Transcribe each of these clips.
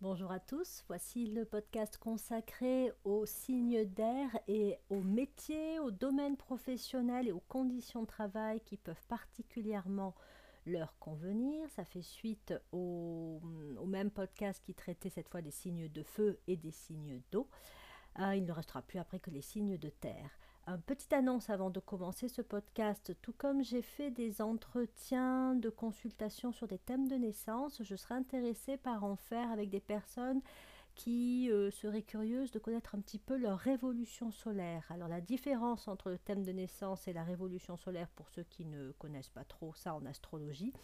Bonjour à tous, voici le podcast consacré aux signes d'air et aux métiers, aux domaines professionnels et aux conditions de travail qui peuvent particulièrement leur convenir. Ça fait suite au, même podcast qui traitait cette fois des signes de feu et des signes d'eau. Euh, il ne restera plus après que les signes de terre. Petite annonce avant de commencer ce podcast. Tout comme j'ai fait des entretiens de consultation sur des thèmes de naissance, je serais intéressée par en faire avec des personnes qui euh, seraient curieuses de connaître un petit peu leur révolution solaire. Alors la différence entre le thème de naissance et la révolution solaire pour ceux qui ne connaissent pas trop ça en astrologie.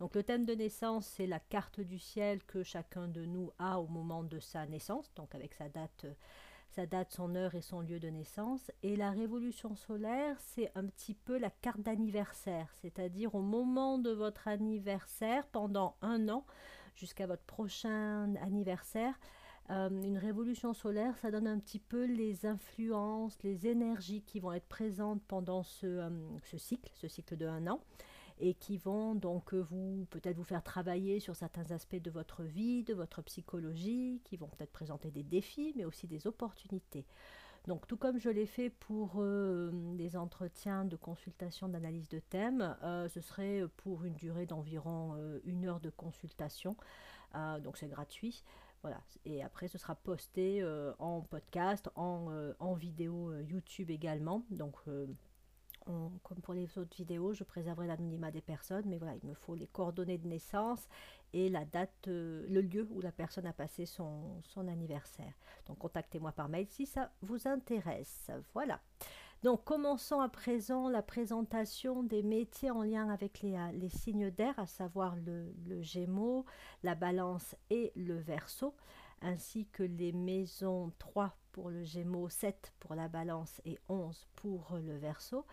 Donc le thème de naissance, c'est la carte du ciel que chacun de nous a au moment de sa naissance, donc avec sa date sa date, son heure et son lieu de naissance. Et la révolution solaire, c'est un petit peu la carte d'anniversaire, c'est-à-dire au moment de votre anniversaire, pendant un an, jusqu'à votre prochain anniversaire. Euh, une révolution solaire, ça donne un petit peu les influences, les énergies qui vont être présentes pendant ce, euh, ce cycle, ce cycle de un an et qui vont donc euh, vous peut-être vous faire travailler sur certains aspects de votre vie, de votre psychologie, qui vont peut-être présenter des défis, mais aussi des opportunités. Donc tout comme je l'ai fait pour euh, des entretiens de consultation d'analyse de thème, euh, ce serait pour une durée d'environ une heure de consultation. donc c'est gratuit. Voilà. Et après, ce sera posté en podcast, en, en vidéo YouTube également. Donc comme pour les autres vidéos, je préserverai l'anonymat des personnes, mais voilà, il me faut les coordonnées de naissance et la date, euh, le lieu où la personne a passé son, anniversaire. Donc contactez-moi par mail si ça vous intéresse. Voilà. Donc commençons à présent la présentation des métiers en lien avec les, euh, signes d'air, à savoir le, le Gémeaux, la Balance et le Verseau, ainsi que les maisons 3 pour le Gémeaux, 7 pour la Balance et 11 pour le Verseau.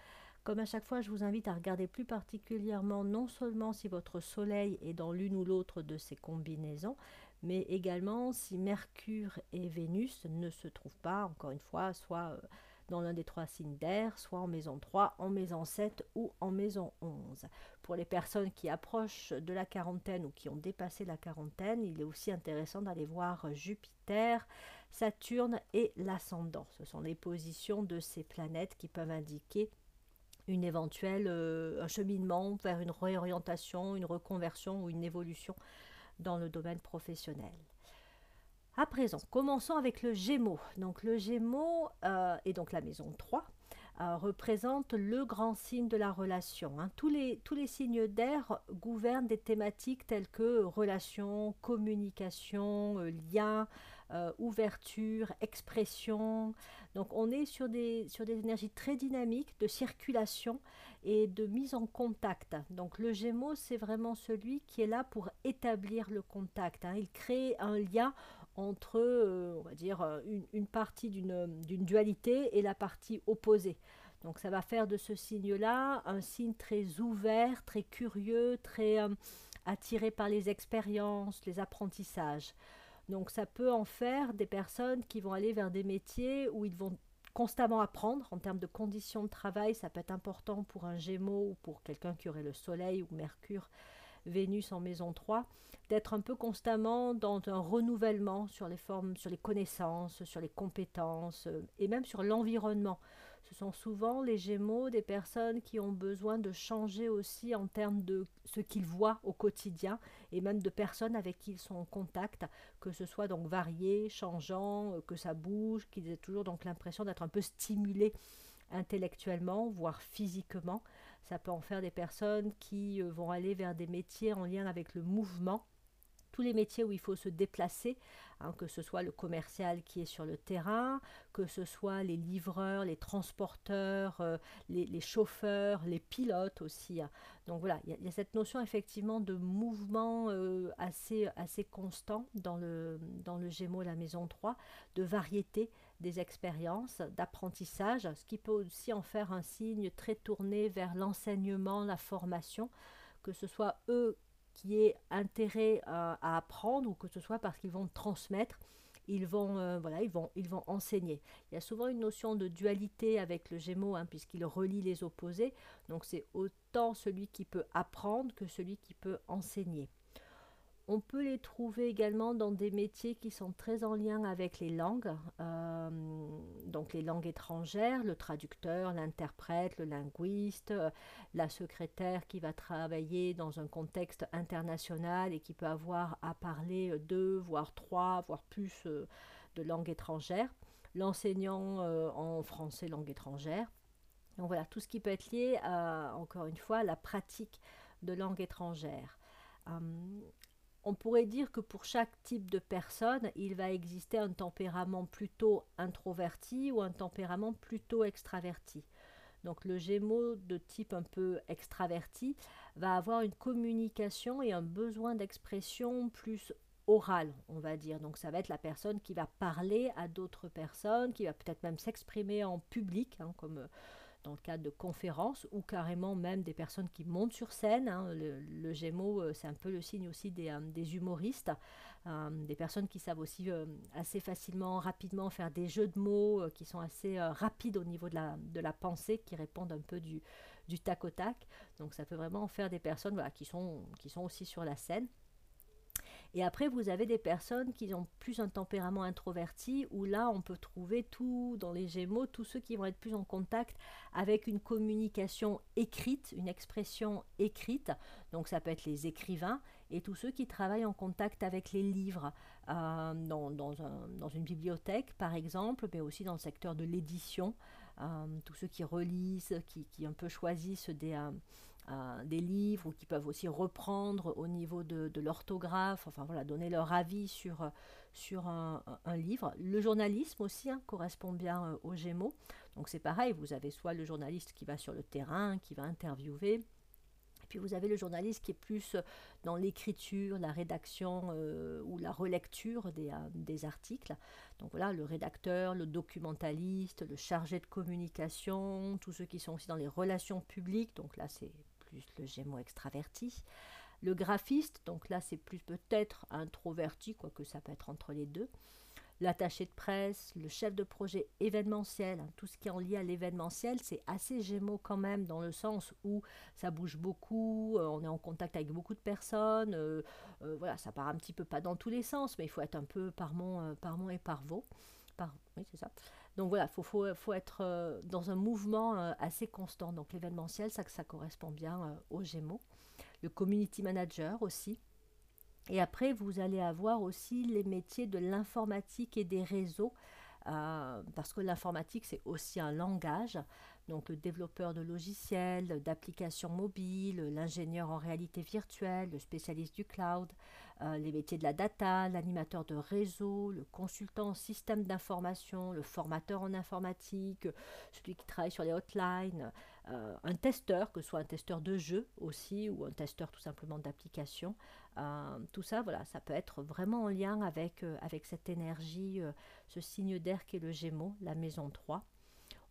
Comme à chaque fois, je vous invite à regarder plus particulièrement non seulement si votre Soleil est dans l'une ou l'autre de ces combinaisons, mais également si Mercure et Vénus ne se trouvent pas, encore une fois, soit euh, dans l'un des trois signes d'air, soit en maison 3, en maison 7 ou en maison 11. Pour les personnes qui approchent de la quarantaine ou qui ont dépassé la quarantaine, il est aussi intéressant d'aller voir Jupiter, Saturne et l'ascendant. Ce sont les positions de ces planètes qui peuvent indiquer une éventuelle euh, cheminement vers une réorientation, une reconversion ou une évolution dans le domaine professionnel. À présent, commençons avec le Gémeaux. Donc le Gémeaux euh, et donc la maison 3 euh, représente le grand signe de la relation. Hein. Tous, les, tous les signes d'air gouvernent des thématiques telles que relations, communication, lien, ouverture, expression, donc on est sur des, sur des énergies très dynamiques de circulation et de mise en contact. Donc le Gémeaux, c'est vraiment celui qui est là pour établir le contact. Hein. Il crée un lien entre, euh, on va dire, euh, une, partie d'une dualité et la partie opposée. Donc ça va faire de ce signe-là un signe très ouvert, très curieux, très euh, attiré par les expériences, les apprentissages. Donc ça peut en faire des personnes qui vont aller vers des métiers où ils vont constamment apprendre en termes de conditions de travail. Ça peut être important pour un Gémeaux ou pour quelqu'un qui aurait le Soleil ou Mercure, Vénus en maison 3, d'être un peu constamment dans un renouvellement sur les formes, sur les connaissances, sur les compétences euh, et même sur l'environnement. Ce sont souvent les Gémeaux des personnes qui ont besoin de changer aussi en termes de ce qu'ils voient au quotidien et même de personnes avec qui ils sont en contact, que ce soit donc varié, changeant, euh, que ça bouge, qu'ils aient toujours donc l'impression d'être un peu stimulés intellectuellement, voire physiquement. Ça peut en faire des personnes qui euh, vont aller vers des métiers en lien avec le mouvement tous les métiers où il faut se déplacer, hein, que ce soit le commercial qui est sur le terrain, que ce soit les livreurs, les transporteurs, euh, les, chauffeurs, les pilotes aussi. Hein. Donc voilà, il y, a cette notion effectivement de mouvement euh, assez, assez constant dans le, dans le Gémeaux, la maison 3, de variété des expériences, d'apprentissage, ce qui peut aussi en faire un signe très tourné vers l'enseignement, la formation, que ce soit eux qui aient intérêt à, apprendre ou que ce soit parce qu'ils vont transmettre, ils vont, euh, voilà, ils, vont, ils vont enseigner. Il y a souvent une notion de dualité avec le Gémeaux, hein, puisqu'il relie les opposés. Donc c'est autant celui qui peut apprendre que celui qui peut enseigner. On peut les trouver également dans des métiers qui sont très en lien avec les langues, euh, donc les langues étrangères, le traducteur, l'interprète, le linguiste, euh, la secrétaire qui va travailler dans un contexte international et qui peut avoir à parler deux, voire trois, voire plus euh, de langues étrangères, l'enseignant en français langue étrangère. Donc voilà, tout ce qui peut être lié à, encore une fois, la pratique de langue étrangère. On pourrait dire que pour chaque type de personne, il va exister un tempérament plutôt introverti ou un tempérament plutôt extraverti. Donc le Gémeaux de type un peu extraverti va avoir une communication et un besoin d'expression plus orale, on va dire. Donc ça va être la personne qui va parler à d'autres personnes, qui va peut-être même s'exprimer en public, hein, comme dans le cadre de conférences ou carrément même des personnes qui montent sur scène. Hein. Le, Gémeaux, euh, c'est un peu le signe aussi des, euh, humoristes, euh, des personnes qui savent aussi assez facilement, rapidement faire des jeux de mots qui sont assez rapides au niveau de la, de la pensée, qui répondent un peu du, du tac au tac. Donc ça peut vraiment faire des personnes qui, sont, qui sont aussi sur la scène. Et après, vous avez des personnes qui ont plus un tempérament introverti, où là, on peut trouver tout dans les Gémeaux, tous ceux qui vont être plus en contact avec une communication écrite, une expression écrite. Donc ça peut être les écrivains et tous ceux qui travaillent en contact avec les livres, euh, dans, une bibliothèque par exemple, mais aussi dans le secteur de l'édition. Euh, tous ceux qui relisent, qui, qui un peu choisissent des... Euh, des livres ou qui peuvent aussi reprendre au niveau de, l'orthographe, enfin voilà, donner leur avis sur, sur un, livre. Le journalisme aussi hein, correspond bien euh, aux Gémeaux. Donc c'est pareil, vous avez soit le journaliste qui va sur le terrain, qui va interviewer, puis vous avez le journaliste qui est plus dans l'écriture, la rédaction euh, ou la relecture des, euh, des, articles. Donc voilà, le rédacteur, le documentaliste, le chargé de communication, tous ceux qui sont aussi dans les relations publiques. Donc là, c'est le Gémeaux extraverti. Le graphiste, donc là c'est plus peut-être introverti, quoique ça peut être entre les deux. L'attaché de presse, le chef de projet événementiel, hein, tout ce qui est en lien à l'événementiel, c'est assez Gémeaux quand même, dans le sens où ça bouge beaucoup, euh, on est en contact avec beaucoup de personnes, euh, euh, voilà, ça part un petit peu pas dans tous les sens, mais il faut être un peu par mon, par mon et par vos. Par, oui, c'est ça. Donc voilà, il faut, être euh, dans un mouvement euh, assez constant. Donc l'événementiel, ça, ça correspond bien euh, aux Gémeaux. Le community manager aussi. Et après, vous allez avoir aussi les métiers de l'informatique et des réseaux. parce que l'informatique, c'est aussi un langage donc le développeur de logiciels, d'applications mobiles, l'ingénieur en réalité virtuelle, le spécialiste du cloud, euh, les métiers de la data, l'animateur de réseau, le consultant en système d'information, le formateur en informatique, celui qui travaille sur les hotlines, euh, un testeur, que ce soit un testeur de jeu aussi ou un testeur tout simplement d'application. Euh, tout ça, voilà, ça peut être vraiment en lien avec, avec cette énergie, ce signe d'air qui est le Gémeaux, la maison 3.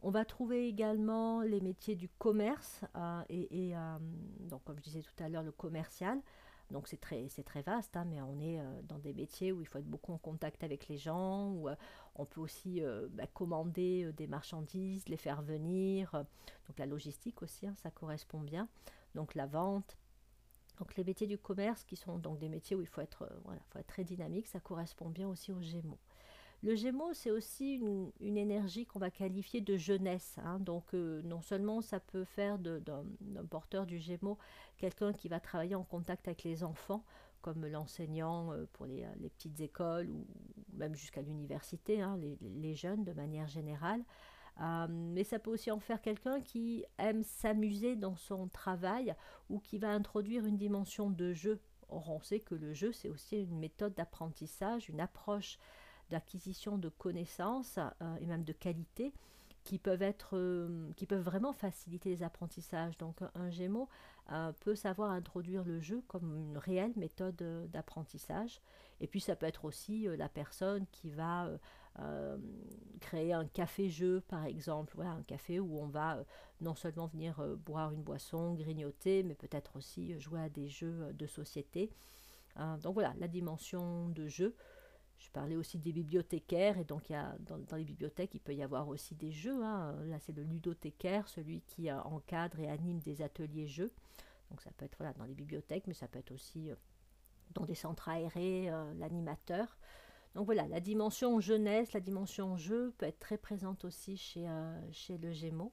On va trouver également les métiers du commerce euh, et, euh, donc comme je disais tout à l'heure le commercial. Donc c'est très, vaste, hein, mais on est euh, dans des métiers où il faut être beaucoup en contact avec les gens, où on peut aussi bah, commander des marchandises, les faire venir. donc la logistique aussi, hein, ça correspond bien. Donc la vente. Donc les métiers du commerce qui sont donc des métiers où il faut être très dynamique, ça correspond bien aussi aux Gémeaux. Le Gémeaux, c'est aussi une, énergie qu'on va qualifier de jeunesse. Hein. Donc, euh, non seulement ça peut faire d'un porteur du Gémeaux quelqu'un qui va travailler en contact avec les enfants, comme l'enseignant euh, pour les, petites écoles ou même jusqu'à l'université, hein, les, jeunes de manière générale. Euh, mais ça peut aussi en faire quelqu'un qui aime s'amuser dans son travail ou qui va introduire une dimension de jeu. Or, on sait que le jeu, c'est aussi une méthode d'apprentissage, une approche d'acquisition de connaissances euh, et même de qualité qui peuvent être euh, qui peuvent vraiment faciliter les apprentissages. Donc un Gémeaux euh, peut savoir introduire le jeu comme une réelle méthode d'apprentissage. Et puis ça peut être aussi la personne qui va créer un café-jeu par exemple, voilà, un café où on va non seulement venir boire une boisson, grignoter, mais peut-être aussi jouer à des jeux de société. donc voilà, la dimension de jeu je parlais aussi des bibliothécaires, et donc il y a, dans, les bibliothèques, il peut y avoir aussi des jeux. Hein. Là, c'est le ludothécaire, celui qui euh, encadre et anime des ateliers jeux. Donc ça peut être voilà, dans les bibliothèques, mais ça peut être aussi euh, dans des centres aérés, l'animateur. Donc voilà, la dimension jeunesse, la dimension jeu peut être très présente aussi chez, chez le Gémeaux.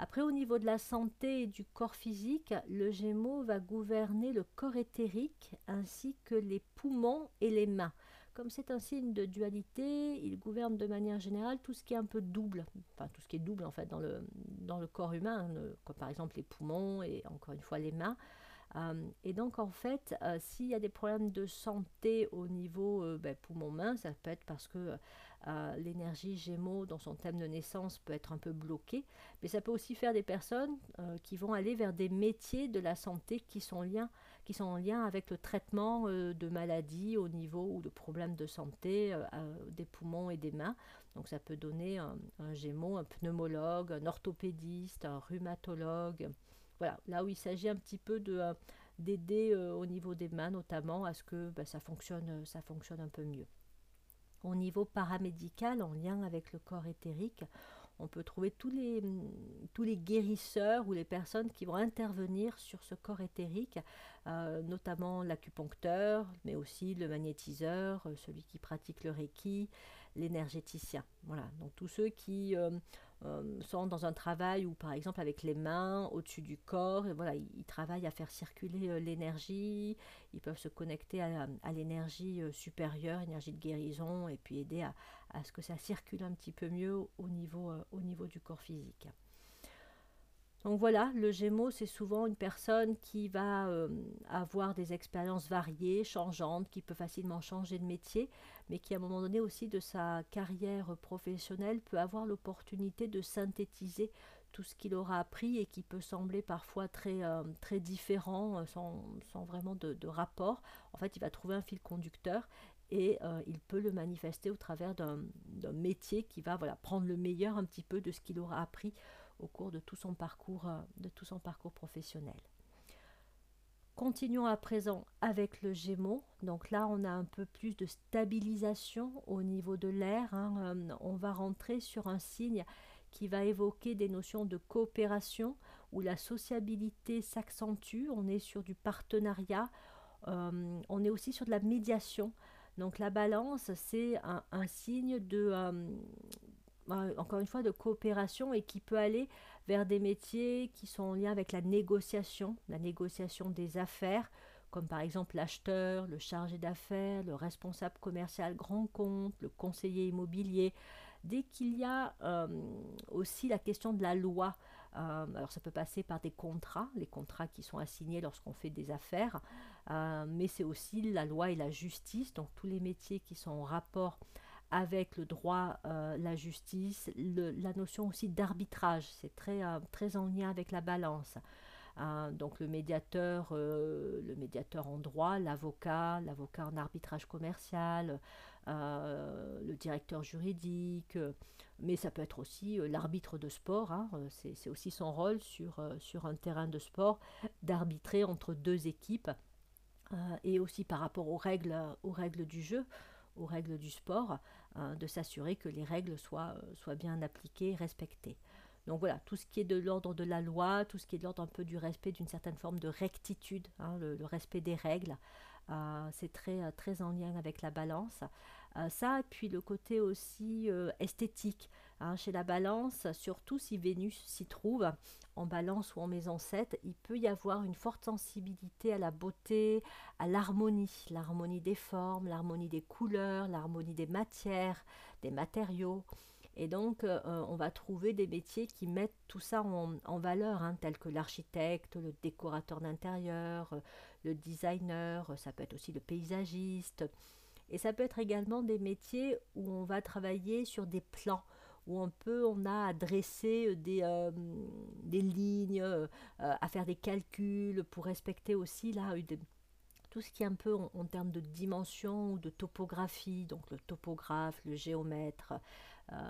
Après, au niveau de la santé et du corps physique, le Gémeaux va gouverner le corps éthérique ainsi que les poumons et les mains. Comme c'est un signe de dualité, il gouverne de manière générale tout ce qui est un peu double, enfin tout ce qui est double en fait dans le, dans le corps humain, hein, comme par exemple les poumons et encore une fois les mains. Euh, et donc en fait, euh, s'il y a des problèmes de santé au niveau euh, ben, poumon-main, ça peut être parce que l'énergie Gémeaux dans son thème de naissance peut être un peu bloquée, mais ça peut aussi faire des personnes qui vont aller vers des métiers de la santé qui sont, qui sont en lien avec le traitement de maladies au niveau ou de problèmes de santé des poumons et des mains. Donc ça peut donner un, un Gémeaux, un pneumologue, un orthopédiste, un rhumatologue voilà, là où il s'agit un petit peu de euh, d'aider euh, au niveau des mains notamment à ce que bah, ça, fonctionne, euh, ça fonctionne un peu mieux. Au niveau paramédical, en lien avec le corps éthérique, on peut trouver tous les, tous les guérisseurs ou les personnes qui vont intervenir sur ce corps éthérique, notamment l'acupuncteur, mais aussi le magnétiseur, celui qui pratique le reiki, l'énergéticien. Voilà, donc tous ceux qui euh, sont dans un travail où, par exemple, avec les mains au-dessus du corps, voilà, ils, travaillent à faire circuler euh, l'énergie, ils peuvent se connecter à, l'énergie euh, supérieure, énergie de guérison, et puis aider à, ce que ça circule un petit peu mieux au niveau du corps physique. Donc voilà, le Gémeaux, c'est souvent une personne qui va euh, avoir des expériences variées, changeantes, qui peut facilement changer de métier, mais qui à un moment donné aussi de sa carrière professionnelle peut avoir l'opportunité de synthétiser tout ce qu'il aura appris et qui peut sembler parfois très, euh, très différent, euh, sans, vraiment de, rapport. En fait, il va trouver un fil conducteur et il peut le manifester au travers d'un métier qui va prendre le meilleur un petit peu de ce qu'il aura appris au cours de tout son parcours, euh, de tout son parcours professionnel. Continuons à présent avec le Gémeaux. Donc là, on a un peu plus de stabilisation au niveau de l'air. Hein. Euh, on va rentrer sur un signe qui va évoquer des notions de coopération où la sociabilité s'accentue. On est sur du partenariat. Euh, on est aussi sur de la médiation. Donc la balance, c'est un, signe de, encore une fois, de coopération et qui peut aller vers des métiers qui sont en lien avec la négociation, la négociation des affaires, comme par exemple l'acheteur, le chargé d'affaires, le responsable commercial grand compte, le conseiller immobilier. Dès qu'il y a euh, aussi la question de la loi, euh, alors ça peut passer par des contrats, les contrats qui sont assignés lorsqu'on fait des affaires, euh, mais c'est aussi la loi et la justice, donc tous les métiers qui sont en rapport avec le droit, euh, la justice, la notion aussi d'arbitrage, c'est très, euh, très en lien avec la balance. Hein, donc le médiateur, euh, le médiateur en droit, l'avocat, l'avocat en arbitrage commercial, le directeur juridique, mais ça peut être aussi l'arbitre de sport. Hein, c'est aussi son rôle sur, sur un terrain de sport d'arbitrer entre deux équipes et aussi par rapport aux règles, aux règles du jeu aux règles du sport, hein, de s'assurer que les règles soient, euh, soient bien appliquées, respectées. Donc voilà, tout ce qui est de l'ordre de la loi, tout ce qui est de l'ordre un peu du respect d'une certaine forme de rectitude, hein, le, respect des règles, euh, c'est très, euh, très en lien avec la balance. ça, et puis le côté aussi esthétique. Hein, chez la balance, surtout si Vénus s'y trouve, en balance ou en maison 7, il peut y avoir une forte sensibilité à la beauté, à l'harmonie, l'harmonie des formes, l'harmonie des couleurs, l'harmonie des matières, des matériaux. Et donc, euh, on va trouver des métiers qui mettent tout ça en, valeur, hein, tels que l'architecte, le décorateur d'intérieur, le designer, ça peut être aussi le paysagiste. Et ça peut être également des métiers où on va travailler sur des plans, où on peut, on a à dresser euh, des, euh, des lignes, euh, à faire des calculs pour respecter aussi là tout ce qui est un peu en, termes de dimension ou de topographie, donc le topographe, le géomètre,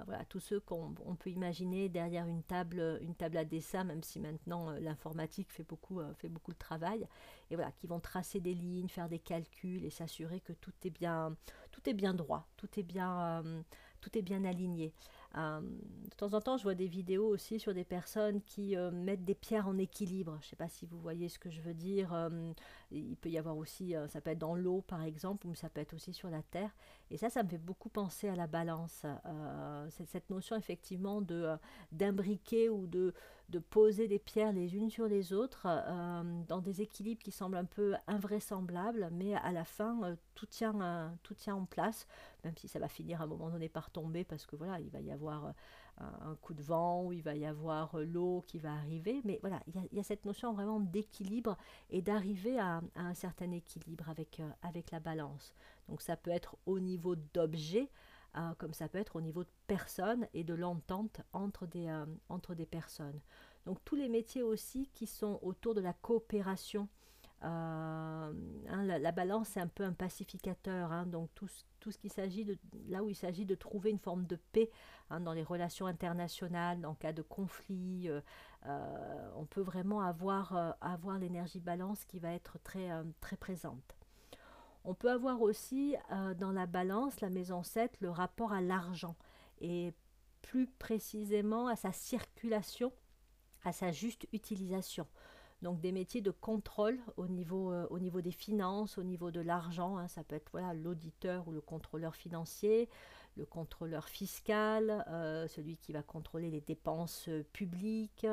voilà, tous ceux qu'on peut imaginer derrière une table, une table à dessin, même si maintenant l'informatique fait beaucoup, fait beaucoup de travail, et voilà, qui vont tracer des lignes, faire des calculs et s'assurer que tout est bien, tout est bien droit, tout est bien, tout est bien aligné. Euh, de temps en temps, je vois des vidéos aussi sur des personnes qui euh, mettent des pierres en équilibre. Je ne sais pas si vous voyez ce que je veux dire. Euh, il peut y avoir aussi, ça peut être dans l'eau par exemple, ou ça peut être aussi sur la terre. Et ça, ça me fait beaucoup penser à la balance. c'est cette notion effectivement de d'imbriquer ou de, de poser des pierres les unes sur les autres dans des équilibres qui semblent un peu invraisemblables, mais à la fin, tout, tient, tout tient en place, même si ça va finir à un moment donné par tomber parce que voilà, il va y avoir euh, un, coup de vent, ou il va y avoir euh, l'eau qui va arriver. Mais voilà, il y, a, cette notion vraiment d'équilibre et d'arriver à, un certain équilibre avec, euh, avec la balance. Donc ça peut être au niveau d'objets, comme ça peut être au niveau de personnes et de l'entente entre des, entre des personnes. Donc tous les métiers aussi qui sont autour de la coopération euh, hein, la, balance, c'est un peu un pacificateur. Hein, donc tout, tout ce qui s'agit de là où il s'agit de trouver une forme de paix hein, dans les relations internationales, en cas de conflit, euh, euh, on peut vraiment avoir, avoir l'énergie balance qui va être très, très présente. On peut avoir aussi dans la balance, la maison 7, le rapport à l'argent et plus précisément à sa circulation, à sa juste utilisation. Donc des métiers de contrôle au niveau, euh, au niveau des finances, au niveau de l'argent. Hein. ça peut être voilà, l'auditeur ou le contrôleur financier, le contrôleur fiscal, euh, celui qui va contrôler les dépenses euh, publiques,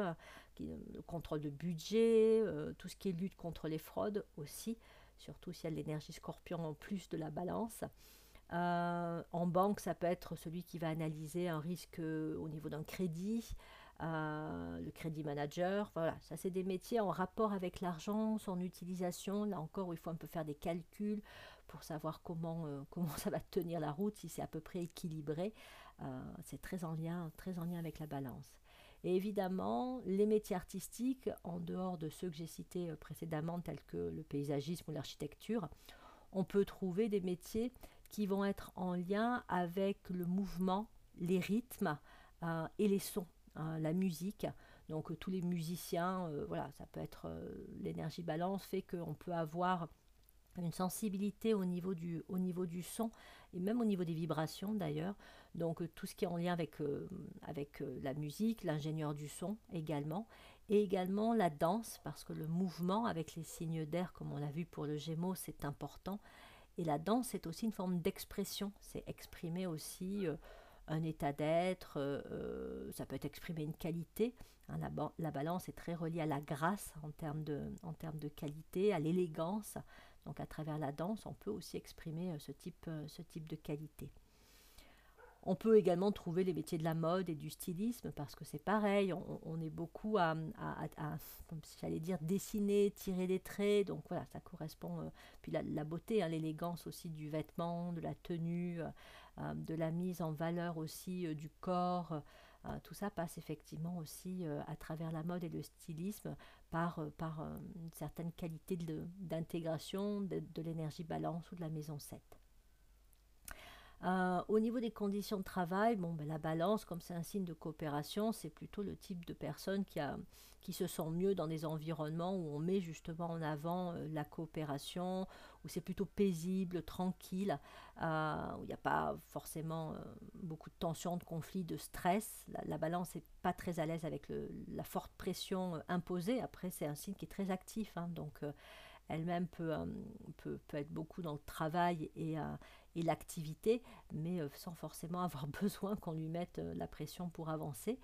le contrôle de budget, tout ce qui est lutte contre les fraudes aussi, surtout s'il y a l'énergie scorpion en plus de la balance. en banque, ça peut être celui qui va analyser un risque au niveau d'un crédit, euh, le crédit manager. Voilà, ça c'est des métiers en rapport avec l'argent, son utilisation. Là encore, il faut un peu faire des calculs pour savoir comment, euh, comment ça va tenir la route, si c'est à peu près équilibré. Euh, c'est très en, lien, très en lien avec la balance. Et évidemment, les métiers artistiques, en dehors de ceux que j'ai cités précédemment, tels que le paysagisme ou l'architecture, on peut trouver des métiers qui vont être en lien avec le mouvement, les rythmes et les sons. Hein, la musique. Donc euh, tous les musiciens, euh, voilà, ça peut être euh, l'énergie balance fait qu'on peut avoir une sensibilité au niveau, du, au niveau du son et même au niveau des vibrations d'ailleurs. Donc tout ce qui est en lien avec, avec la musique, l'ingénieur du son également. Et également la danse, parce que le mouvement avec les signes d'air, comme on l'a vu pour le Gémeaux, c'est important. Et la danse, c'est aussi une forme d'expression. C'est exprimer aussi un état d'être, euh, euh, ça peut être exprimer une qualité. Hein, la, balance est très reliée à la grâce en termes de, en termes de qualité, à l'élégance. Donc à travers la danse, on peut aussi exprimer euh, ce type, ce type de qualité. On peut également trouver les métiers de la mode et du stylisme parce que c'est pareil, on, est beaucoup à, comme j'allais dire, dessiner, tirer des traits. Donc voilà, ça correspond. puis la, beauté, hein, l'élégance aussi du vêtement, de la tenue, de la mise en valeur aussi euh, du corps. Euh, tout ça passe effectivement aussi à travers la mode et le stylisme par, par une certaine qualité d'intégration de, de l'énergie balance ou de la maison 7. Euh, au niveau des conditions de travail, bon, ben, la balance, comme c'est un signe de coopération, c'est plutôt le type de personne qui, a, qui se sent mieux dans des environnements où on met justement en avant euh, la coopération, où c'est plutôt paisible, tranquille, euh, où il n'y a pas forcément beaucoup de tension, de conflit, de stress. La, balance n'est pas très à l'aise avec la forte pression imposée. Après, c'est un signe qui est très actif, hein, donc elle-même peut, peut, peut, être beaucoup dans le travail et, et l'activité, mais euh, sans forcément avoir besoin qu'on lui mette euh, la pression pour avancer.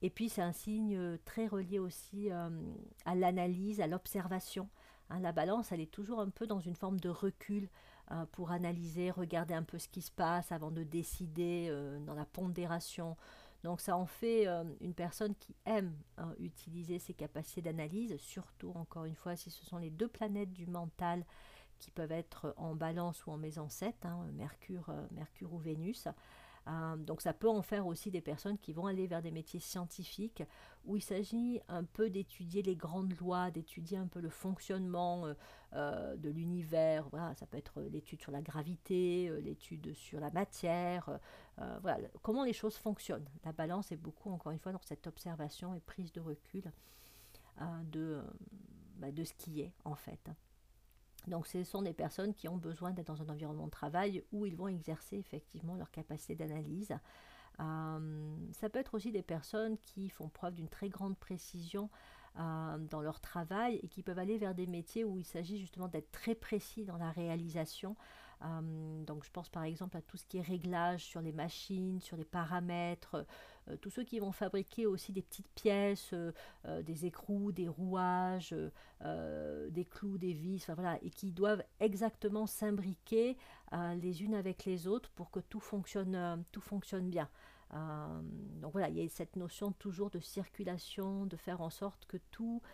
Et puis c'est un signe euh, très relié aussi à l'analyse, à l'observation. Hein, la balance, elle est toujours un peu dans une forme de recul pour analyser, regarder un peu ce qui se passe avant de décider dans la pondération. Donc ça en fait une personne qui aime hein, utiliser ses capacités d'analyse, surtout encore une fois si ce sont les deux planètes du mental qui peuvent être en balance ou en maison 7, hein, Mercure, euh, Mercure ou Vénus. Euh, donc ça peut en faire aussi des personnes qui vont aller vers des métiers scientifiques où il s'agit un peu d'étudier les grandes lois, d'étudier un peu le fonctionnement euh, de l'univers. Voilà, ça peut être l'étude sur la gravité, l'étude sur la matière, voilà, comment les choses fonctionnent. La balance est beaucoup, encore une fois, dans cette observation et prise de recul bah, de ce qui est en fait. Donc ce sont des personnes qui ont besoin d'être dans un environnement de travail où ils vont exercer effectivement leur capacité d'analyse. Euh, ça peut être aussi des personnes qui font preuve d'une très grande précision euh, dans leur travail et qui peuvent aller vers des métiers où il s'agit justement d'être très précis dans la réalisation. Euh, donc je pense par exemple à tout ce qui est réglage sur les machines, sur les paramètres, euh, tous ceux qui vont fabriquer aussi des petites pièces, des écrous, des rouages, des clous, des vis, voilà, et qui doivent exactement s'imbriquer les unes avec les autres pour que tout fonctionne, tout fonctionne bien. Euh, donc voilà, il y a cette notion toujours de circulation, de faire en sorte que tout, euh,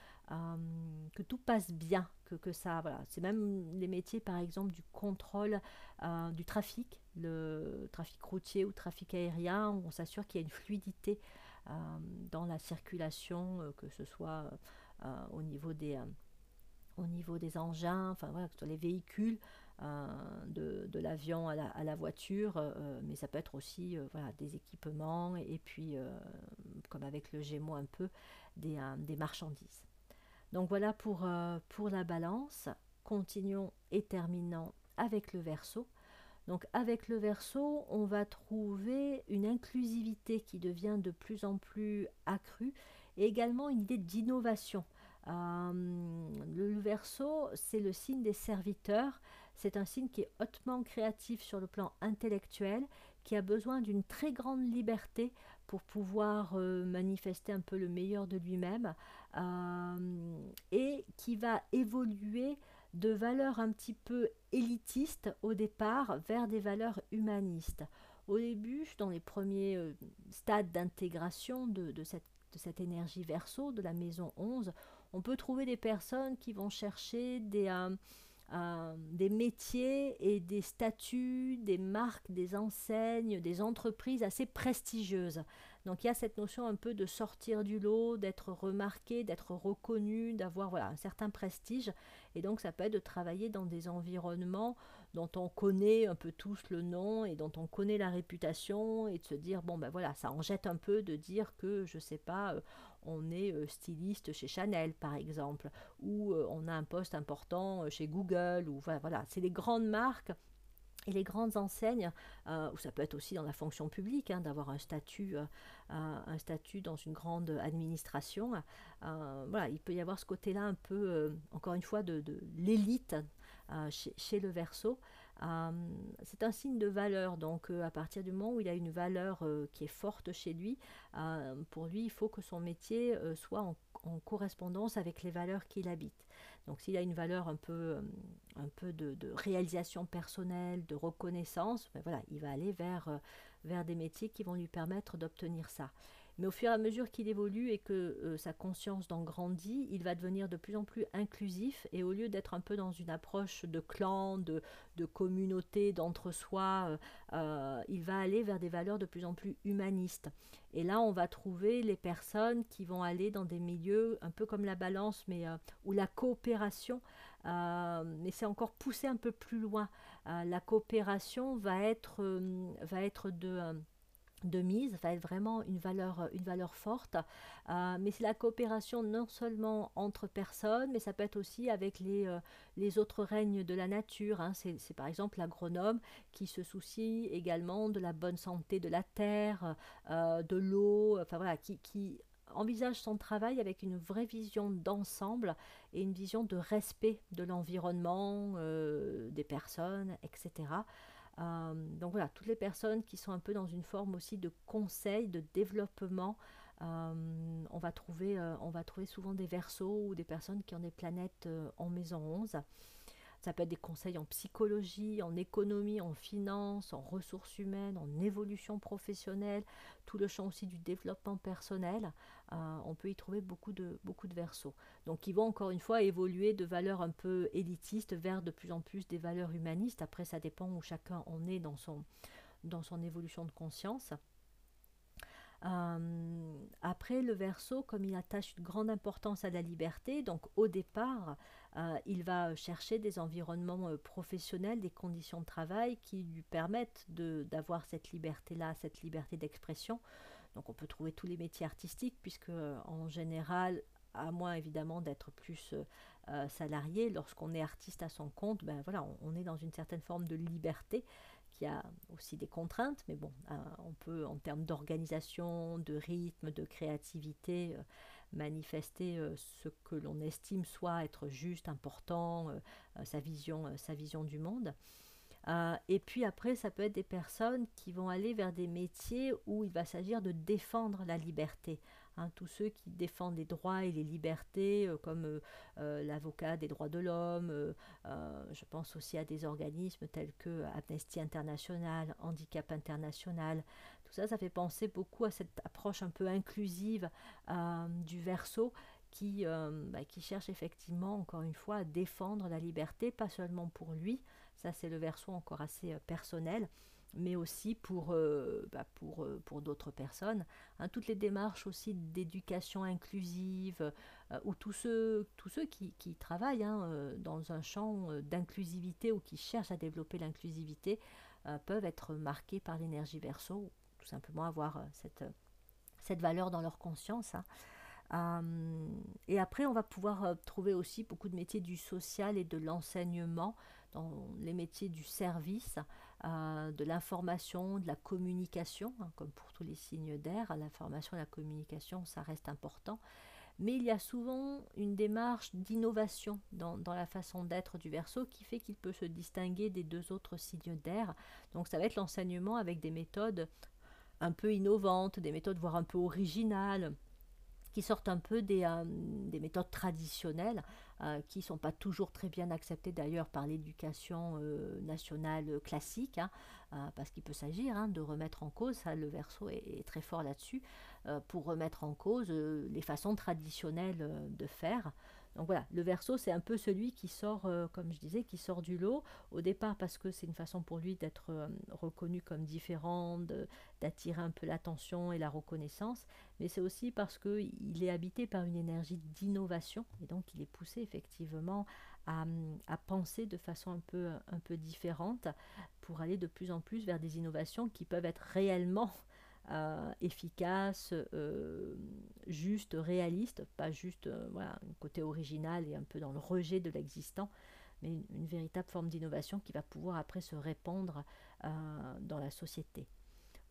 que tout passe bien, que, que ça, voilà. C'est même les métiers, par exemple, du contrôle euh, du trafic, le trafic routier ou trafic aérien, où on s'assure qu'il y a une fluidité dans la circulation, que ce soit au niveau des au niveau des engins, enfin voilà, que ce soit les véhicules, euh, de, l'avion à la, voiture, euh, mais ça peut être aussi euh, voilà, des équipements et, puis, comme avec le Gémeaux un peu, des, des marchandises. Donc voilà pour, pour la balance. Continuons et terminons avec le verso. Donc avec le verso, on va trouver une inclusivité qui devient de plus en plus accrue et également une idée d'innovation. le verso, c'est le signe des serviteurs, c'est un signe qui est hautement créatif sur le plan intellectuel, qui a besoin d'une très grande liberté pour pouvoir euh, manifester un peu le meilleur de lui-même euh, et qui va évoluer de valeurs un petit peu élitistes au départ vers des valeurs humanistes. Au début, dans les premiers euh, stades d'intégration de, cette, énergie verso de la maison 11, on peut trouver des personnes qui vont chercher des, euh, des métiers et des statuts, des marques, des enseignes, des entreprises assez prestigieuses. Donc il y a cette notion un peu de sortir du lot, d'être remarqué, d'être reconnu, d'avoir voilà, un certain prestige. Et donc ça peut être de travailler dans des environnements dont on connaît un peu tous le nom et dont on connaît la réputation et de se dire bon ben voilà ça en jette un peu de dire que je sais pas euh, on est euh, styliste chez Chanel par exemple ou euh, on a un poste important chez Google ou voilà, c'est les grandes marques et les grandes enseignes, ou ça peut être aussi dans la fonction publique, hein, d'avoir un statut, un statut dans une grande administration. voilà, il peut y avoir ce côté-là un peu, encore une fois, de, l'élite euh, chez, le verso. Euh, c'est un signe de valeur, donc euh, à partir du moment où il a une valeur qui est forte chez lui, pour lui, il faut que son métier soit en, correspondance avec les valeurs qu'il habite. Donc s'il a une valeur un peu, de, réalisation personnelle, de reconnaissance, ben voilà, il va aller vers des métiers qui vont lui permettre d'obtenir ça. Mais au fur et à mesure qu'il évolue et que euh, sa conscience en grandit, il va devenir de plus en plus inclusif et au lieu d'être un peu dans une approche de clan, de, communauté, d'entre-soi, euh, euh, il va aller vers des valeurs de plus en plus humanistes. Et là, on va trouver les personnes qui vont aller dans des milieux un peu comme la balance, mais où la coopération, mais c'est encore poussé un peu plus loin. la coopération va être, va être de de mise va être vraiment une valeur, une valeur forte. Euh, mais c'est la coopération non seulement entre personnes, mais ça peut être aussi avec les, euh, les autres règnes de la nature. Hein. C'est par exemple l'agronome qui se soucie également de la bonne santé de la terre, euh, de l'eau, enfin voilà, qui, qui envisage son travail avec une vraie vision d'ensemble et une vision de respect de l'environnement, des personnes, etc. Euh, donc voilà, toutes les personnes qui sont un peu dans une forme aussi de conseil, de développement, euh, on, va trouver, euh, on va trouver souvent des versos ou des personnes qui ont des planètes en maison 11. Ça peut être des conseils en psychologie, en économie, en finance, en ressources humaines, en évolution professionnelle, tout le champ aussi du développement personnel. Euh, on peut y trouver beaucoup de, beaucoup de versos. Donc ils vont encore une fois évoluer de valeurs un peu élitistes vers de plus en plus des valeurs humanistes. Après, ça dépend où chacun en est dans son, dans son évolution de conscience. Euh, le verso, comme il attache une grande importance à la liberté, donc au départ, euh, il va chercher des environnements euh, professionnels, des conditions de travail qui lui permettent d'avoir cette liberté-là, cette liberté d'expression. Donc on peut trouver tous les métiers artistiques, puisque en général, à moins évidemment d'être plus salarié. Lorsqu'on est artiste à son compte, ben voilà, on, est dans une certaine forme de liberté qui a aussi des contraintes, mais bon, on peut en termes d'organisation, de rythme, de créativité manifester ce que l'on estime soit être juste, important, sa, vision, sa vision du monde. et puis après, ça peut être des personnes qui vont aller vers des métiers où il va s'agir de défendre la liberté. Hein, tous ceux qui défendent les droits et les libertés, comme l'avocat des droits de l'homme, je pense aussi à des organismes tels que Amnesty International, Handicap International, tout ça, ça fait penser beaucoup à cette approche un peu inclusive euh, du verso qui, euh, bah, qui cherche effectivement, encore une fois, à défendre la liberté, pas seulement pour lui, ça c'est le verso encore assez euh, personnel, mais aussi pour, bah, pour, pour d'autres personnes. Hein, toutes les démarches aussi d'éducation inclusive, ou tous ceux, tous ceux qui, qui travaillent hein, dans un champ d'inclusivité ou qui cherchent à développer l'inclusivité, peuvent être marqués par l'énergie verso simplement avoir euh, cette, euh, cette valeur dans leur conscience. Hein. Euh, et après, on va pouvoir trouver aussi beaucoup de métiers du social et de l'enseignement, dans les métiers du service, de l'information, de la communication, hein, comme pour tous les signes d'air. L'information la communication, ça reste important. Mais il y a souvent une démarche d'innovation dans, dans, la façon d'être du verso qui fait qu'il peut se distinguer des deux autres signes d'air. Donc ça va être l'enseignement avec des méthodes un peu innovantes, des méthodes voire un peu originales, qui sortent un peu des, euh, des méthodes traditionnelles, euh, qui ne sont pas toujours très bien acceptées d'ailleurs par l'éducation euh, nationale classique, hein, parce qu'il peut s'agir hein, de remettre en cause, ça, le verso est, très fort là-dessus, pour remettre en cause les façons traditionnelles de faire. Donc voilà, le verso, c'est un peu celui qui sort, euh, comme je disais, qui sort du lot. Au départ, parce que c'est une façon pour lui d'être euh, reconnu comme différent, d'attirer un peu l'attention et la reconnaissance. Mais c'est aussi parce qu'il est habité par une énergie d'innovation. Et donc, il est poussé effectivement à, penser de façon un peu, un peu différente pour aller de plus en plus vers des innovations qui peuvent être réellement euh, efficace, euh, juste, réaliste, pas juste euh, un côté original et un peu dans le rejet de l'existant, mais une, véritable forme d'innovation qui va pouvoir après se répandre dans la société.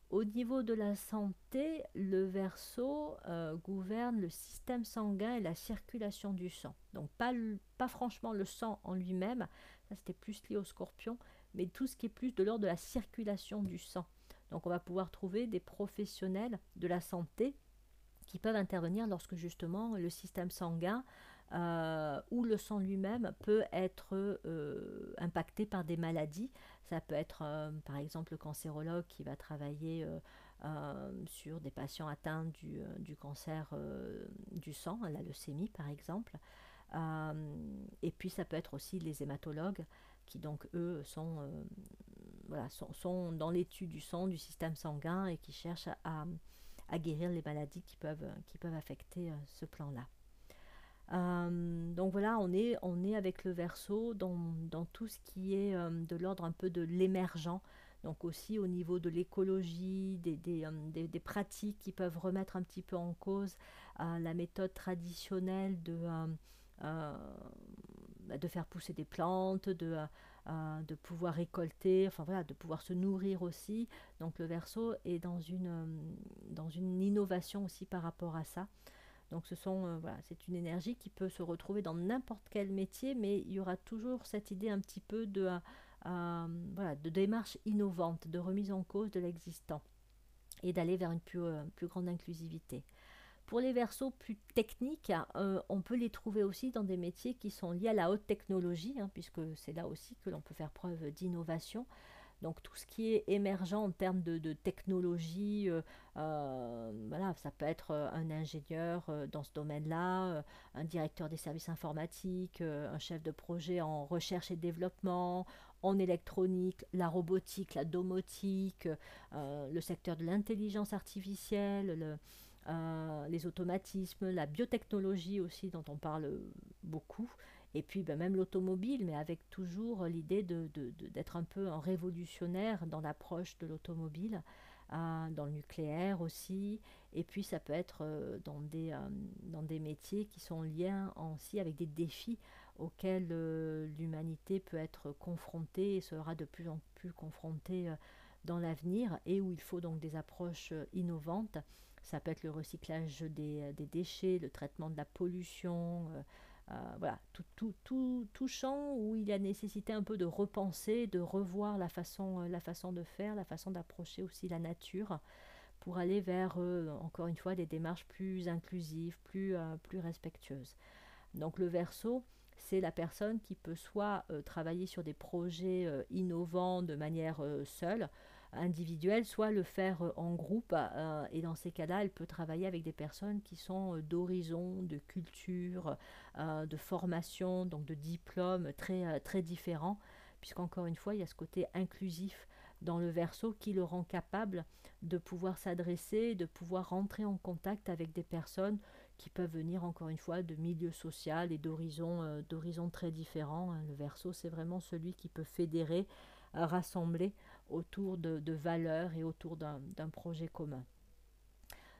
Au niveau de la santé, le verso gouverne le système sanguin et la circulation du sang. Donc pas, franchement le sang en lui-même, c'était plus lié au scorpion, mais tout ce qui est plus de l'ordre de la circulation du sang. Donc on va pouvoir trouver des professionnels de la santé qui peuvent intervenir lorsque justement le système sanguin euh, ou le sang lui-même peut être euh, impacté par des maladies. Ça peut être euh, par exemple le cancérologue qui va travailler sur des patients atteints du, du cancer du sang, la leucémie par exemple. et puis ça peut être aussi les hématologues qui donc eux sont sont, dans l'étude du sang, du système sanguin et qui cherchent à, guérir les maladies qui peuvent, qui peuvent affecter euh, ce plan-là. Euh, donc voilà, on est, on est avec le verso dans, tout ce qui est euh, de l'ordre un peu de l'émergent, donc aussi au niveau de l'écologie, des, des, pratiques qui peuvent remettre un petit peu en cause la méthode traditionnelle de, de faire pousser des plantes, de, de pouvoir récolter, enfin voilà, de pouvoir se nourrir aussi. Donc le verso est dans une, euh, innovation aussi par rapport à ça. Donc euh, c'est une énergie qui peut se retrouver dans n'importe quel métier, mais il y aura toujours cette idée un petit peu euh, de démarche innovante, de remise en cause de l'existant et d'aller vers une plus, plus grande inclusivité. Pour les versos plus techniques, euh, on peut les trouver aussi dans des métiers qui sont liés à la haute technologie, hein, puisque c'est là aussi que l'on peut faire preuve d'innovation. Donc tout ce qui est émergent en termes de, technologie, euh, euh, voilà, ça peut être un ingénieur dans ce domaine-là, un directeur des services informatiques, un chef de projet en recherche et développement, en électronique, la robotique, la domotique, le secteur de l'intelligence artificielle, le, euh, les automatismes, la biotechnologie aussi dont on parle beaucoup, et puis ben, même l'automobile, mais avec toujours l'idée d'être de, de, un peu un révolutionnaire dans l'approche de l'automobile. dans le nucléaire aussi, et puis ça peut être dans, des, dans des métiers qui sont liés aussi avec des défis auxquels l'humanité peut être confrontée et sera de plus en plus confrontée dans l'avenir, et où il faut donc des approches innovantes. Ça peut être le recyclage des, des déchets, le traitement de la pollution, euh, voilà, tout, tout, tout, tout, champ où il y a nécessité un peu de repenser, de revoir la façon, euh, la façon de faire, la façon d'approcher aussi la nature pour aller vers, euh, encore une fois, des démarches plus inclusives, plus, plus respectueuses. Donc le verso, c'est la personne qui peut soit travailler sur des projets innovants de manière seule, individuel, soit le faire euh, en groupe. Euh, et dans ces cas-là, elle peut travailler avec des personnes qui sont euh, d'horizon, de culture, de formation, donc de diplômes très, très différents, puisqu'encore une fois, il y a ce côté inclusif dans le verso qui le rend capable de pouvoir s'adresser, de pouvoir rentrer en contact avec des personnes qui peuvent venir encore une fois de milieux sociaux et d'horizons d'horizons très différents. Le verso, c'est vraiment celui qui peut fédérer, rassembler autour de, valeurs et autour d'un projet commun.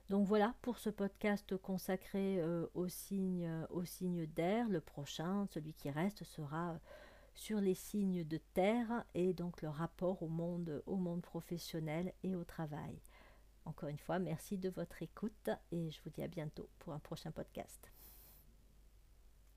Donc voilà pour ce podcast consacré euh, au signe, au signe d'air. Le prochain, celui qui reste, sera sur les signes de terre et donc le rapport au monde, au monde professionnel et au travail. Encore une fois, merci de votre écoute et je vous dis à bientôt pour un prochain podcast.